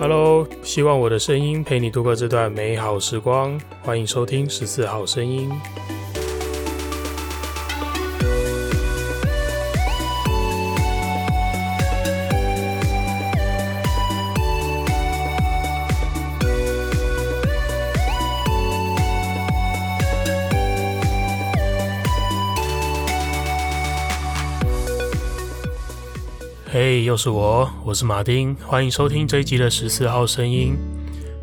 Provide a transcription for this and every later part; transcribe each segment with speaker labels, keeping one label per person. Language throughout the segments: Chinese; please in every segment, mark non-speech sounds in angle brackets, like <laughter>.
Speaker 1: Hello，希望我的声音陪你度过这段美好时光。欢迎收听十四号声音。是我，我是马丁，欢迎收听这一集的十四号声音。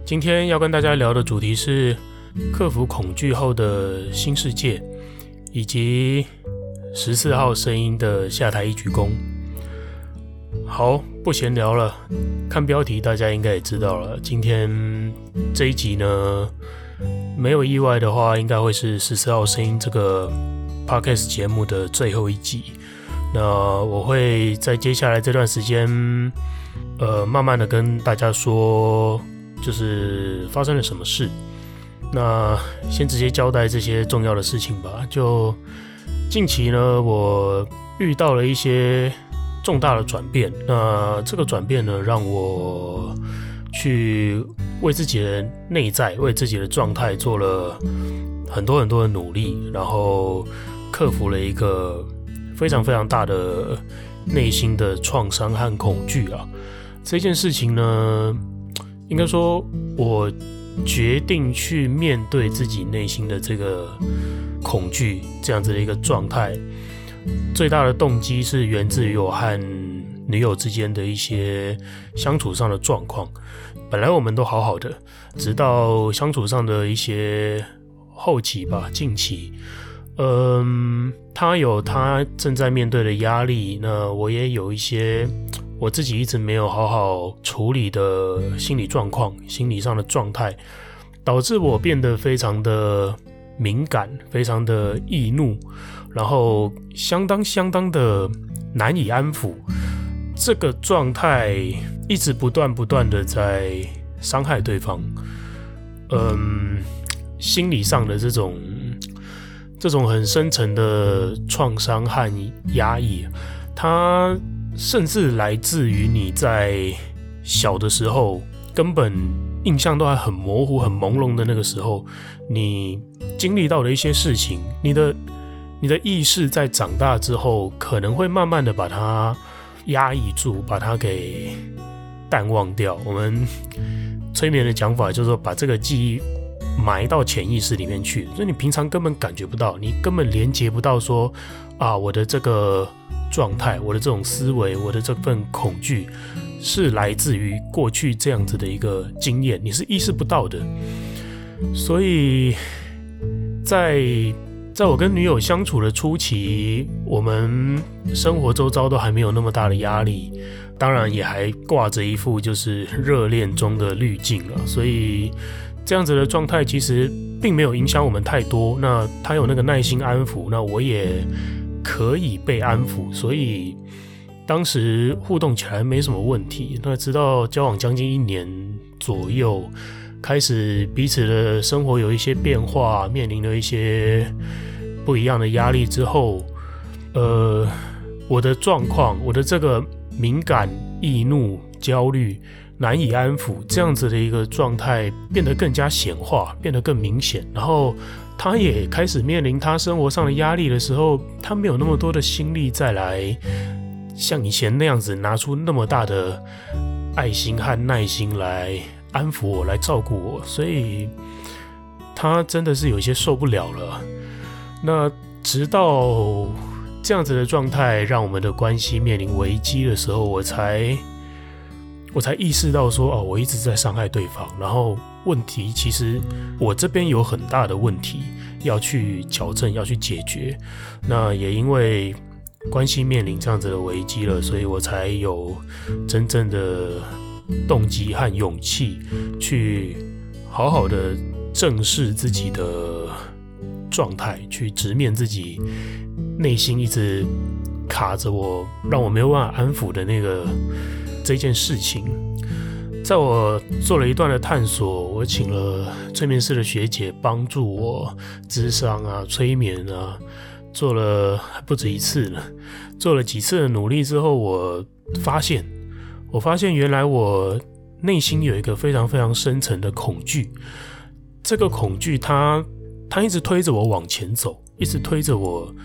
Speaker 1: 今天要跟大家聊的主题是克服恐惧后的新世界，以及十四号声音的下台一鞠躬。好，不闲聊了，看标题大家应该也知道了。今天这一集呢，没有意外的话，应该会是十四号声音这个 podcast 节目的最后一集。那我会在接下来这段时间，呃，慢慢的跟大家说，就是发生了什么事。那先直接交代这些重要的事情吧。就近期呢，我遇到了一些重大的转变。那这个转变呢，让我去为自己的内在、为自己的状态做了很多很多的努力，然后克服了一个。非常非常大的内心的创伤和恐惧啊！这件事情呢，应该说，我决定去面对自己内心的这个恐惧，这样子的一个状态。最大的动机是源自于我和女友之间的一些相处上的状况。本来我们都好好的，直到相处上的一些后期吧，近期。嗯，他有他正在面对的压力，那我也有一些我自己一直没有好好处理的心理状况、心理上的状态，导致我变得非常的敏感，非常的易怒，然后相当相当的难以安抚。这个状态一直不断不断的在伤害对方，嗯，心理上的这种。这种很深层的创伤和压抑，它甚至来自于你在小的时候，根本印象都还很模糊、很朦胧的那个时候，你经历到的一些事情，你的 <laughs> 你的意识在长大之后，可能会慢慢的把它压抑住，把它给淡忘掉。我们催眠的讲法就是说，把这个记忆。埋到潜意识里面去，所以你平常根本感觉不到，你根本连接不到说啊，我的这个状态，我的这种思维，我的这份恐惧，是来自于过去这样子的一个经验，你是意识不到的。所以在在我跟女友相处的初期，我们生活周遭都还没有那么大的压力，当然也还挂着一副就是热恋中的滤镜了，所以。这样子的状态其实并没有影响我们太多。那他有那个耐心安抚，那我也可以被安抚，所以当时互动起来没什么问题。那直到交往将近一年左右，开始彼此的生活有一些变化，面临了一些不一样的压力之后，呃，我的状况，我的这个敏感、易怒、焦虑。难以安抚，这样子的一个状态变得更加显化，变得更明显。然后他也开始面临他生活上的压力的时候，他没有那么多的心力再来像以前那样子拿出那么大的爱心和耐心来安抚我，来照顾我。所以他真的是有些受不了了。那直到这样子的状态让我们的关系面临危机的时候，我才。我才意识到说，哦，我一直在伤害对方，然后问题其实我这边有很大的问题要去矫正，要去解决。那也因为关系面临这样子的危机了，所以我才有真正的动机和勇气去好好的正视自己的状态，去直面自己内心一直卡着我，让我没有办法安抚的那个。这件事情，在我做了一段的探索，我请了催眠师的学姐帮助我智商啊、催眠啊，做了不止一次了，做了几次的努力之后，我发现，我发现原来我内心有一个非常非常深层的恐惧。这个恐惧，它它一直推着我往前走，一直推着我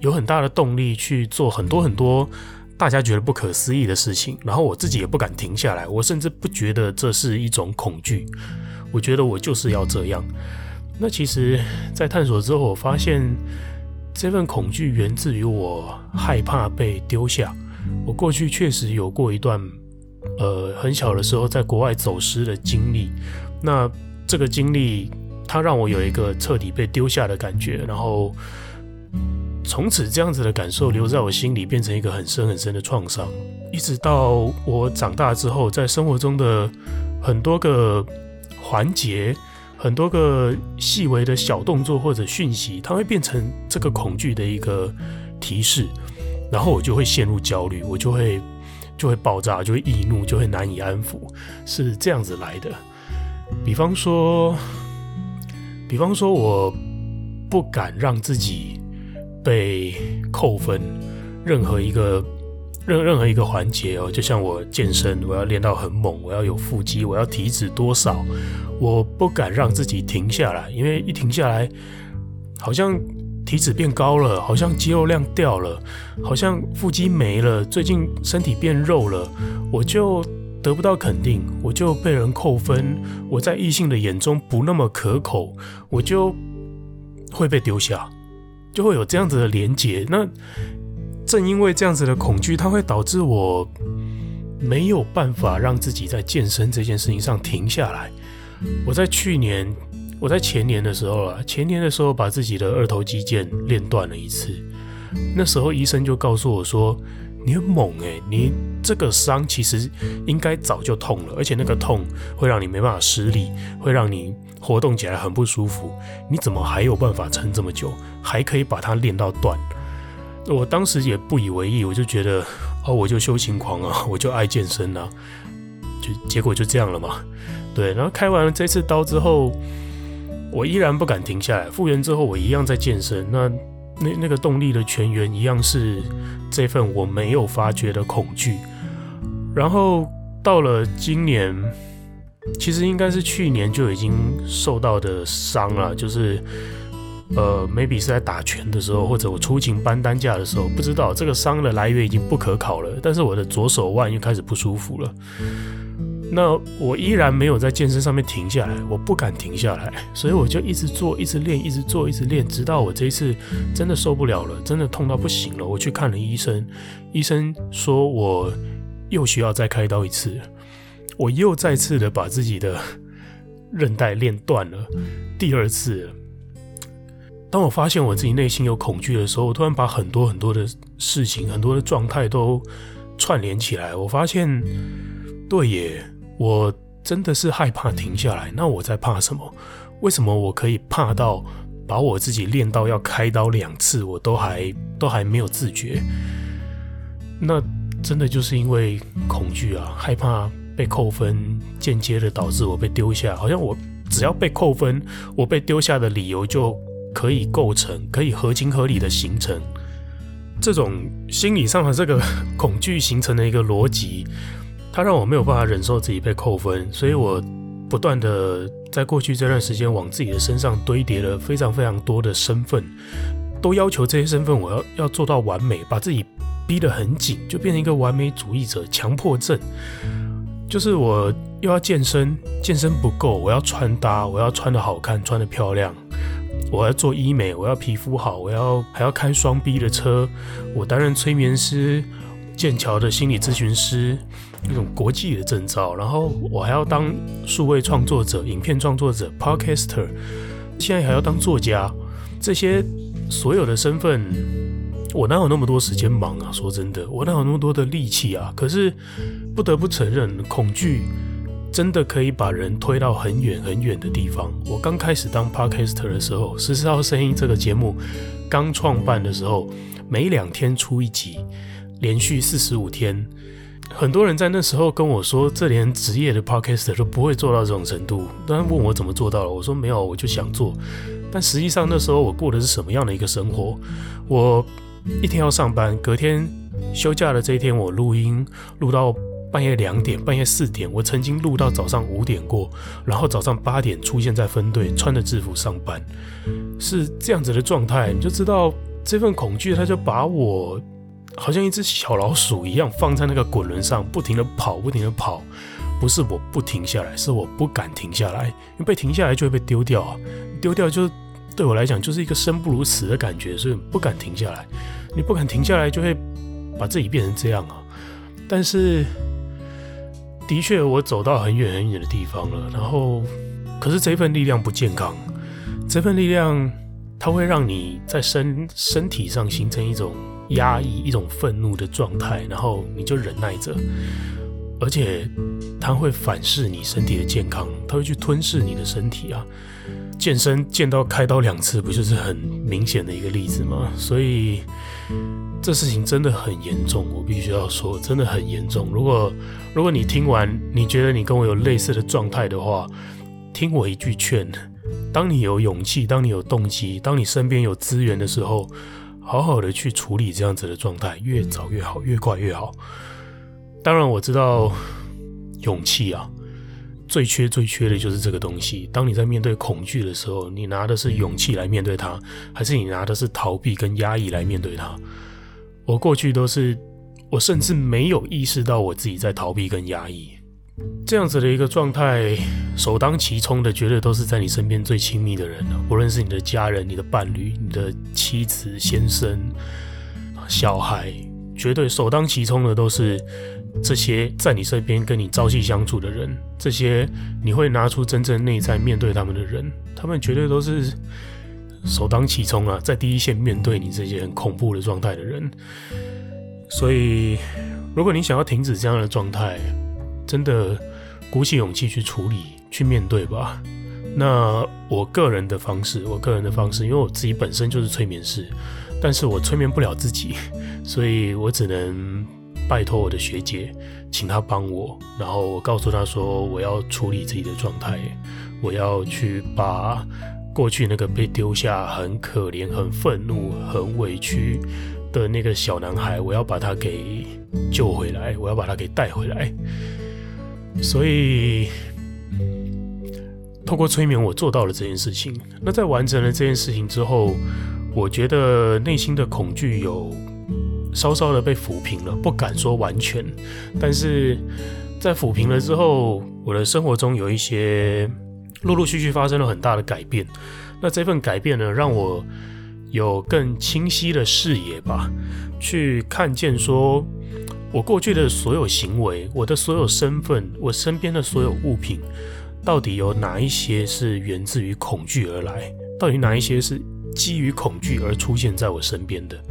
Speaker 1: 有很大的动力去做很多很多大家觉得不可思议的事情。然后我自己也不敢停下来，我甚至不觉得这是一种恐惧，我觉得我就是要这样。那其实，在探索之后，我发现这份恐惧源自于我害怕被丢下。我过去确实有过一段，呃，很小的时候在国外走失的经历。那这个经历，它让我有一个彻底被丢下的感觉，然后从此这样子的感受留在我心里，变成一个很深很深的创伤。一直到我长大之后，在生活中的很多个环节，很多个细微的小动作或者讯息，它会变成这个恐惧的一个提示。然后我就会陷入焦虑，我就会就会爆炸，就会易怒，就会难以安抚，是这样子来的。比方说，比方说，我不敢让自己被扣分，任何一个任任何一个环节哦，就像我健身，我要练到很猛，我要有腹肌，我要体脂多少，我不敢让自己停下来，因为一停下来，好像。体脂变高了，好像肌肉量掉了，好像腹肌没了，最近身体变肉了，我就得不到肯定，我就被人扣分，我在异性的眼中不那么可口，我就会被丢下，就会有这样子的连结。那正因为这样子的恐惧，它会导致我没有办法让自己在健身这件事情上停下来。我在去年。我在前年的时候啊，前年的时候把自己的二头肌腱练断了一次。那时候医生就告诉我说：“你很猛欸，你这个伤其实应该早就痛了，而且那个痛会让你没办法施力，会让你活动起来很不舒服。你怎么还有办法撑这么久，还可以把它练到断？”我当时也不以为意，我就觉得哦，我就修行狂啊，我就爱健身啊，就结果就这样了嘛。对，然后开完了这次刀之后。我依然不敢停下来。复原之后，我一样在健身。那那那个动力的泉源一样是这份我没有发觉的恐惧。然后到了今年，其实应该是去年就已经受到的伤了，就是呃，maybe 是在打拳的时候，或者我出勤搬担架的时候，不知道这个伤的来源已经不可考了。但是我的左手腕又开始不舒服了。那我依然没有在健身上面停下来，我不敢停下来，所以我就一直做，一直练，一直做，一直练，直到我这一次真的受不了了，真的痛到不行了，我去看了医生，医生说我又需要再开刀一次，我又再次的把自己的韧带练断了，第二次。当我发现我自己内心有恐惧的时候，我突然把很多很多的事情、很多的状态都串联起来，我发现，对耶。我真的是害怕停下来，那我在怕什么？为什么我可以怕到把我自己练到要开刀两次，我都还都还没有自觉？那真的就是因为恐惧啊，害怕被扣分，间接的导致我被丢下。好像我只要被扣分，我被丢下的理由就可以构成，可以合情合理的形成这种心理上的这个恐惧形成的一个逻辑。它让我没有办法忍受自己被扣分，所以我不断的在过去这段时间往自己的身上堆叠了非常非常多的身份，都要求这些身份我要要做到完美，把自己逼得很紧，就变成一个完美主义者，强迫症。就是我又要健身，健身不够，我要穿搭，我要穿得好看，穿得漂亮，我要做医美，我要皮肤好，我要还要开双 B 的车，我担任催眠师，剑桥的心理咨询师。那种国际的证照，然后我还要当数位创作者、影片创作者、Podcaster，现在还要当作家，这些所有的身份，我哪有那么多时间忙啊？说真的，我哪有那么多的力气啊？可是不得不承认，恐惧真的可以把人推到很远很远的地方。我刚开始当 Podcaster 的时候，十四号声音这个节目刚创办的时候，每两天出一集，连续四十五天。很多人在那时候跟我说，这连职业的 podcaster 都不会做到这种程度。当然问我怎么做到了，我说没有，我就想做。但实际上那时候我过的是什么样的一个生活？我一天要上班，隔天休假的这一天我录音，录到半夜两点、半夜四点，我曾经录到早上五点过，然后早上八点出现在分队，穿着制服上班，是这样子的状态，你就知道这份恐惧，他就把我好像一只小老鼠一样放在那个滚轮上，不停的跑，不停的跑。不是我不停下来，是我不敢停下来，因为被停下来就会被丢掉啊，丢掉就对我来讲就是一个生不如死的感觉，所以不敢停下来。你不敢停下来，就会把自己变成这样啊。但是。的确，我走到很远很远的地方了。然后，可是这份力量不健康。这份力量，它会让你在身身体上形成一种压抑、一种愤怒的状态，然后你就忍耐着。而且，它会反噬你身体的健康，它会去吞噬你的身体啊。健身健到开刀两次，不就是很明显的一个例子吗？所以。这事情真的很严重，我必须要说，真的很严重。如果如果你听完，你觉得你跟我有类似的状态的话，听我一句劝：当你有勇气，当你有动机，当你身边有资源的时候，好好的去处理这样子的状态，越早越好，越快越好。当然，我知道勇气啊，最缺最缺的就是这个东西。当你在面对恐惧的时候，你拿的是勇气来面对它，还是你拿的是逃避跟压抑来面对它？我过去都是，我甚至没有意识到我自己在逃避跟压抑，这样子的一个状态，首当其冲的绝对都是在你身边最亲密的人，无论是你的家人、你的伴侣、你的妻子、先生、小孩，绝对首当其冲的都是这些在你身边跟你朝夕相处的人，这些你会拿出真正内在面对他们的人，他们绝对都是。首当其冲啊，在第一线面对你这些很恐怖的状态的人，所以如果你想要停止这样的状态，真的鼓起勇气去处理、去面对吧。那我个人的方式，我个人的方式，因为我自己本身就是催眠师，但是我催眠不了自己，<laughs> 所以我只能拜托我的学姐，请她帮我，然后我告诉她说，我要处理自己的状态，我要去把。过去那个被丢下、很可怜、很愤怒、很委屈的那个小男孩，我要把他给救回来，我要把他给带回来。所以，透过催眠，我做到了这件事情。那在完成了这件事情之后，我觉得内心的恐惧有稍稍的被抚平了，不敢说完全，但是在抚平了之后，我的生活中有一些。陆陆续续发生了很大的改变，那这份改变呢，让我有更清晰的视野吧，去看见说，我过去的所有行为，我的所有身份，我身边的所有物品，到底有哪一些是源自于恐惧而来？到底哪一些是基于恐惧而出现在我身边的？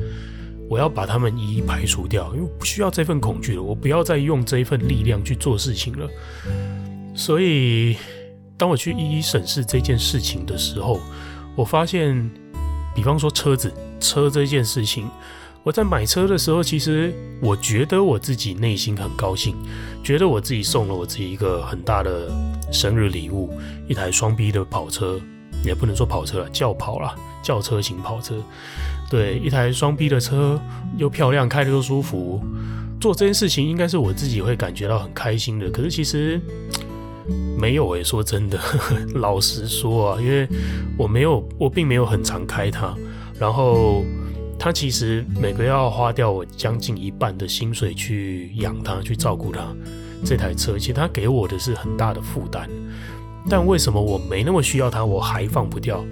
Speaker 1: 我要把它们一一排除掉，因为不需要这份恐惧了，我不要再用这一份力量去做事情了，所以。当我去一一审视这件事情的时候，我发现，比方说车子，车这件事情，我在买车的时候，其实我觉得我自己内心很高兴，觉得我自己送了我自己一个很大的生日礼物，一台双 B 的跑车，也不能说跑车了，轿跑啦，轿车型跑车，对，一台双 B 的车又漂亮，开着又舒服，做这件事情应该是我自己会感觉到很开心的。可是其实。没有诶、欸，说真的，呵呵，老实说啊，因为我没有，我并没有很常开它，然后他其实每个月要花掉我将近一半的薪水去养它，去照顾它。这台车其实它给我的是很大的负担，但为什么我没那么需要它，我还放不掉？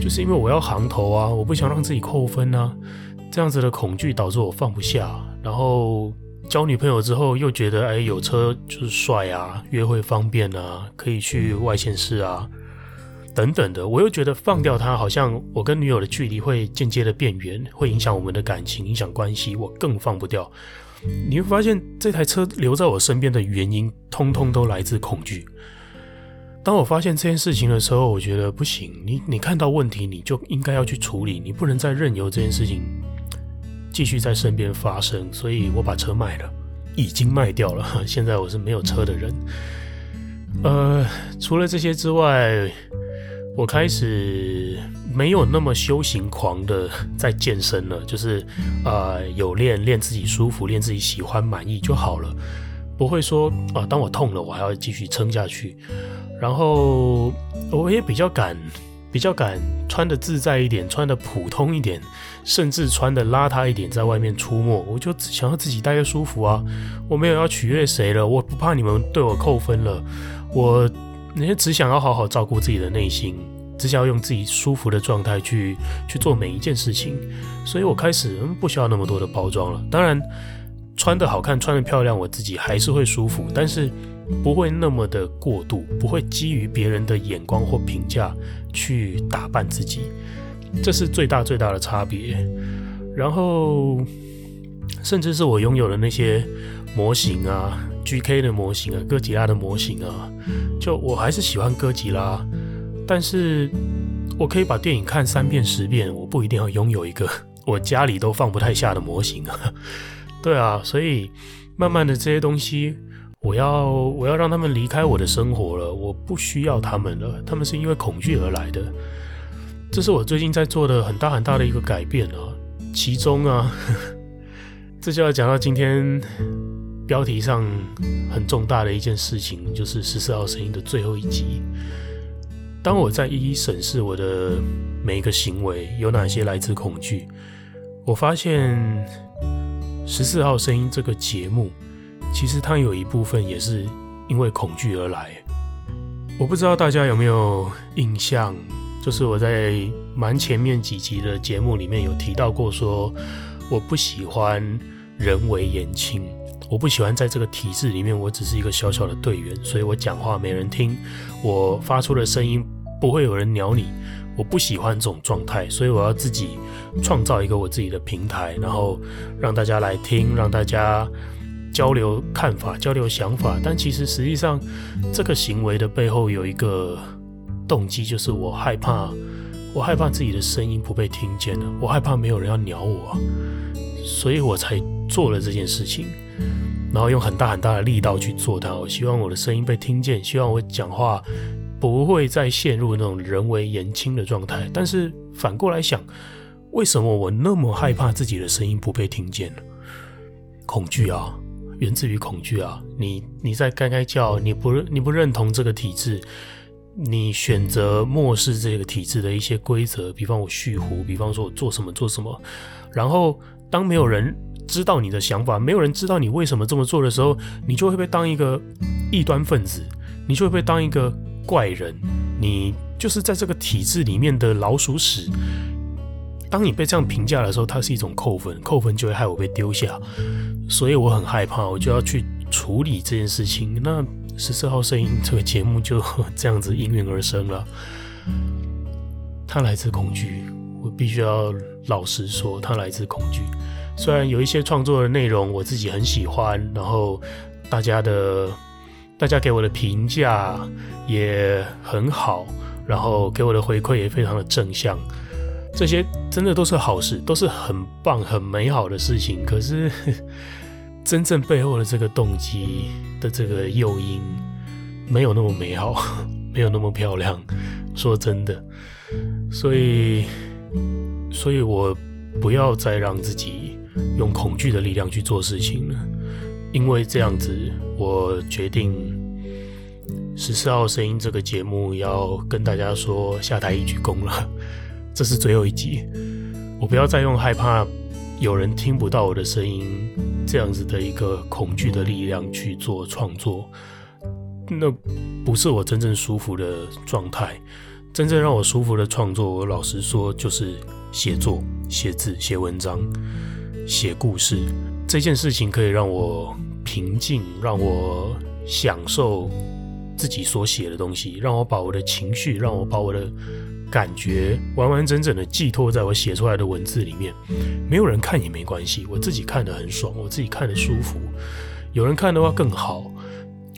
Speaker 1: 就是因为我要行头啊，我不想让自己扣分啊，这样子的恐惧导致我放不下，然后。交女朋友之后，又觉得哎，有车就是帅啊，约会方便啊，可以去外县市啊，等等的。我又觉得放掉它，好像我跟女友的距离会间接的变远，会影响我们的感情，影响关系，我更放不掉。你会发现，这台车留在我身边的原因，通通都来自恐惧。当我发现这件事情的时候，我觉得不行，你你看到问题，你就应该要去处理，你不能再任由这件事情。继续在身边发生，所以我把车卖了，已经卖掉了。<laughs> 现在我是没有车的人。呃，除了这些之外，我开始没有那么修行狂的在健身了，<laughs> 就是呃有练练自己舒服，练自己喜欢满意就好了。不会说啊，当我痛了，我还要继续撑下去。然后我也比较敢，比较敢穿得自在一点，穿得普通一点，甚至穿得邋遢一点，在外面出没。我就想要自己待着舒服啊，我没有要取悦谁了，我不怕你们对我扣分了，我那些只想要好好照顾自己的内心，只想要用自己舒服的状态去去做每一件事情。所以我开始不需要那么多的包装了。当然。穿得好看，穿得漂亮，我自己还是会舒服，但是不会那么的过度，不会基于别人的眼光或评价去打扮自己，这是最大最大的差别。然后，甚至是我拥有的那些模型啊，GK 的模型啊，哥吉拉的模型啊，就我还是喜欢哥吉拉，但是我可以把电影看三遍十遍，我不一定要拥有一个 <laughs> 我家里都放不太下的模型啊。<laughs> 对啊，所以慢慢的这些东西，我要我要让他们离开我的生活了，我不需要他们了，他们是因为恐惧而来的，这是我最近在做的很大很大的一个改变啊。其中啊，<laughs> 这就要讲到今天标题上很重大的一件事情，就是十四号声音的最后一集。当我在一一审视我的每一个行为有哪些来自恐惧，我发现。十四号声音这个节目，其实它有一部分也是因为恐惧而来。我不知道大家有没有印象，就是我在蛮前面几集的节目里面有提到过，说我不喜欢人为言轻，我不喜欢在这个体制里面，我只是一个小小的队员，所以我讲话没人听，我发出的声音不会有人鸟你。我不喜欢这种状态，所以我要自己创造一个我自己的平台，然后让大家来听，让大家交流看法、交流想法。但其实实际上，这个行为的背后有一个动机，就是我害怕，我害怕自己的声音不被听见了，我害怕没有人要鸟我，所以我才做了这件事情，然后用很大很大的力道去做它。我希望我的声音被听见，希望我讲话。不会再陷入那种人为言轻的状态，但是反过来想，为什么我那么害怕自己的声音不被听见？恐惧啊，源自于恐惧啊！你你在该该叫，你不你不认同这个体制，你选择漠视这个体制的一些规则，比方我蓄胡，比方说我做什么做什么，然后当没有人知道你的想法，没有人知道你为什么这么做的时候，你就会被当一个异端分子，你就会被当一个。怪人，你就是在这个体制里面的老鼠屎。当你被这样评价的时候，它是一种扣分，扣分就会害我被丢下，所以我很害怕，我就要去处理这件事情。那十四号声音这个节目就这样子应运而生了。它来自恐惧，我必须要老实说，它来自恐惧。虽然有一些创作的内容我自己很喜欢，然后大家的。大家给我的评价也很好，然后给我的回馈也非常的正向，这些真的都是好事，都是很棒、很美好的事情。可是，<laughs> 真正背后的这个动机的这个诱因，没有那么美好，<laughs> 没有那么漂亮。说真的，所以，所以我不要再让自己用恐惧的力量去做事情了。因为这样子，我决定十四号声音这个节目要跟大家说下台一鞠躬了。这是最后一集，我不要再用害怕有人听不到我的声音这样子的一个恐惧的力量去做创作，那不是我真正舒服的状态。真正让我舒服的创作，我老实说，就是写作、写字、写文章、写故事。这件事情可以让我平静，让我享受自己所写的东西，让我把我的情绪，让我把我的感觉完完整整的寄托在我写出来的文字里面。没有人看也没关系，我自己看得很爽，我自己看得舒服。有人看的话更好。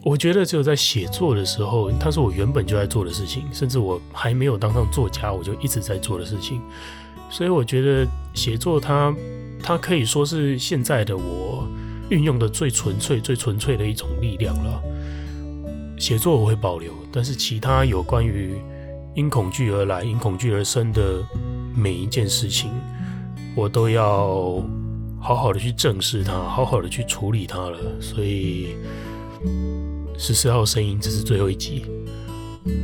Speaker 1: 我觉得只有在写作的时候，它是我原本就在做的事情，甚至我还没有当上作家，我就一直在做的事情。所以我觉得写作它。它可以说是现在的我运用的最纯粹、最纯粹的一种力量了。写作我会保留，但是其他有关于因恐惧而来、因恐惧而生的每一件事情，我都要好好的去正视它，好好的去处理它了。所以十四号声音，这是最后一集。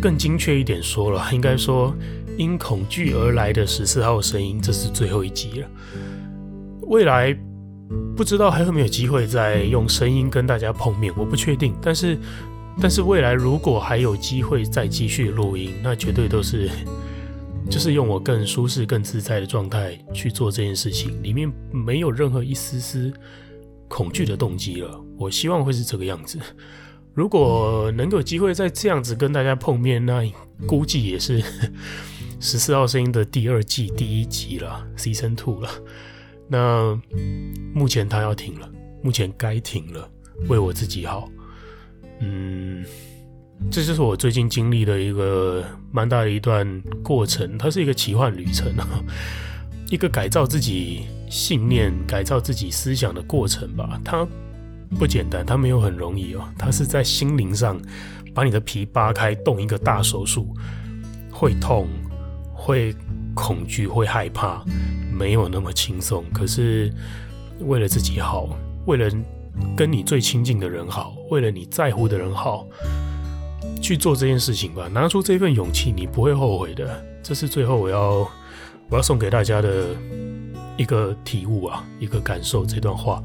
Speaker 1: 更精确一点说了，应该说因恐惧而来的十四号声音，这是最后一集了。未来不知道还有没有机会再用声音跟大家碰面，我不确定。但是，但是未来如果还有机会再继续录音，那绝对都是就是用我更舒适、更自在的状态去做这件事情，里面没有任何一丝丝恐惧的动机了。我希望会是这个样子。如果能有机会再这样子跟大家碰面，那估计也是 <laughs> 十四号声音的第二季第一集了，Season Two 了。那目前他要停了，目前该停了，为我自己好。嗯，这就是我最近经历的一个蛮大的一段过程，它是一个奇幻旅程啊，<laughs> 一个改造自己信念、改造自己思想的过程吧。它。不简单，它没有很容易哦。它是在心灵上把你的皮扒开，动一个大手术，会痛，会恐惧，会害怕，没有那么轻松。可是为了自己好，为了跟你最亲近的人好，为了你在乎的人好，去做这件事情吧。拿出这份勇气，你不会后悔的。这是最后我要我要送给大家的一个体悟啊，一个感受。这段话。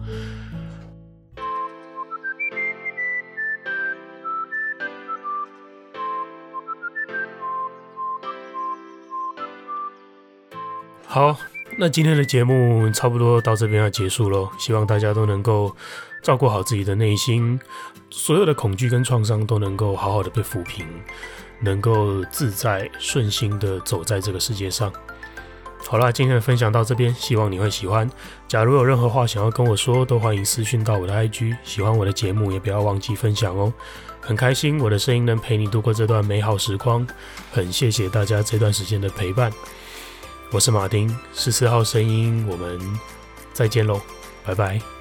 Speaker 1: 好，那今天的节目差不多到这边要结束喽。希望大家都能够照顾好自己的内心，所有的恐惧跟创伤都能够好好的被抚平，能够自在顺心的走在这个世界上。好啦，今天的分享到这边，希望你会喜欢。假如有任何话想要跟我说，都欢迎私讯到我的 IG。喜欢我的节目，也不要忘记分享哦。很开心我的声音能陪你度过这段美好时光，很谢谢大家这段时间的陪伴。我是马丁，十四号声音，我们再见喽，拜拜。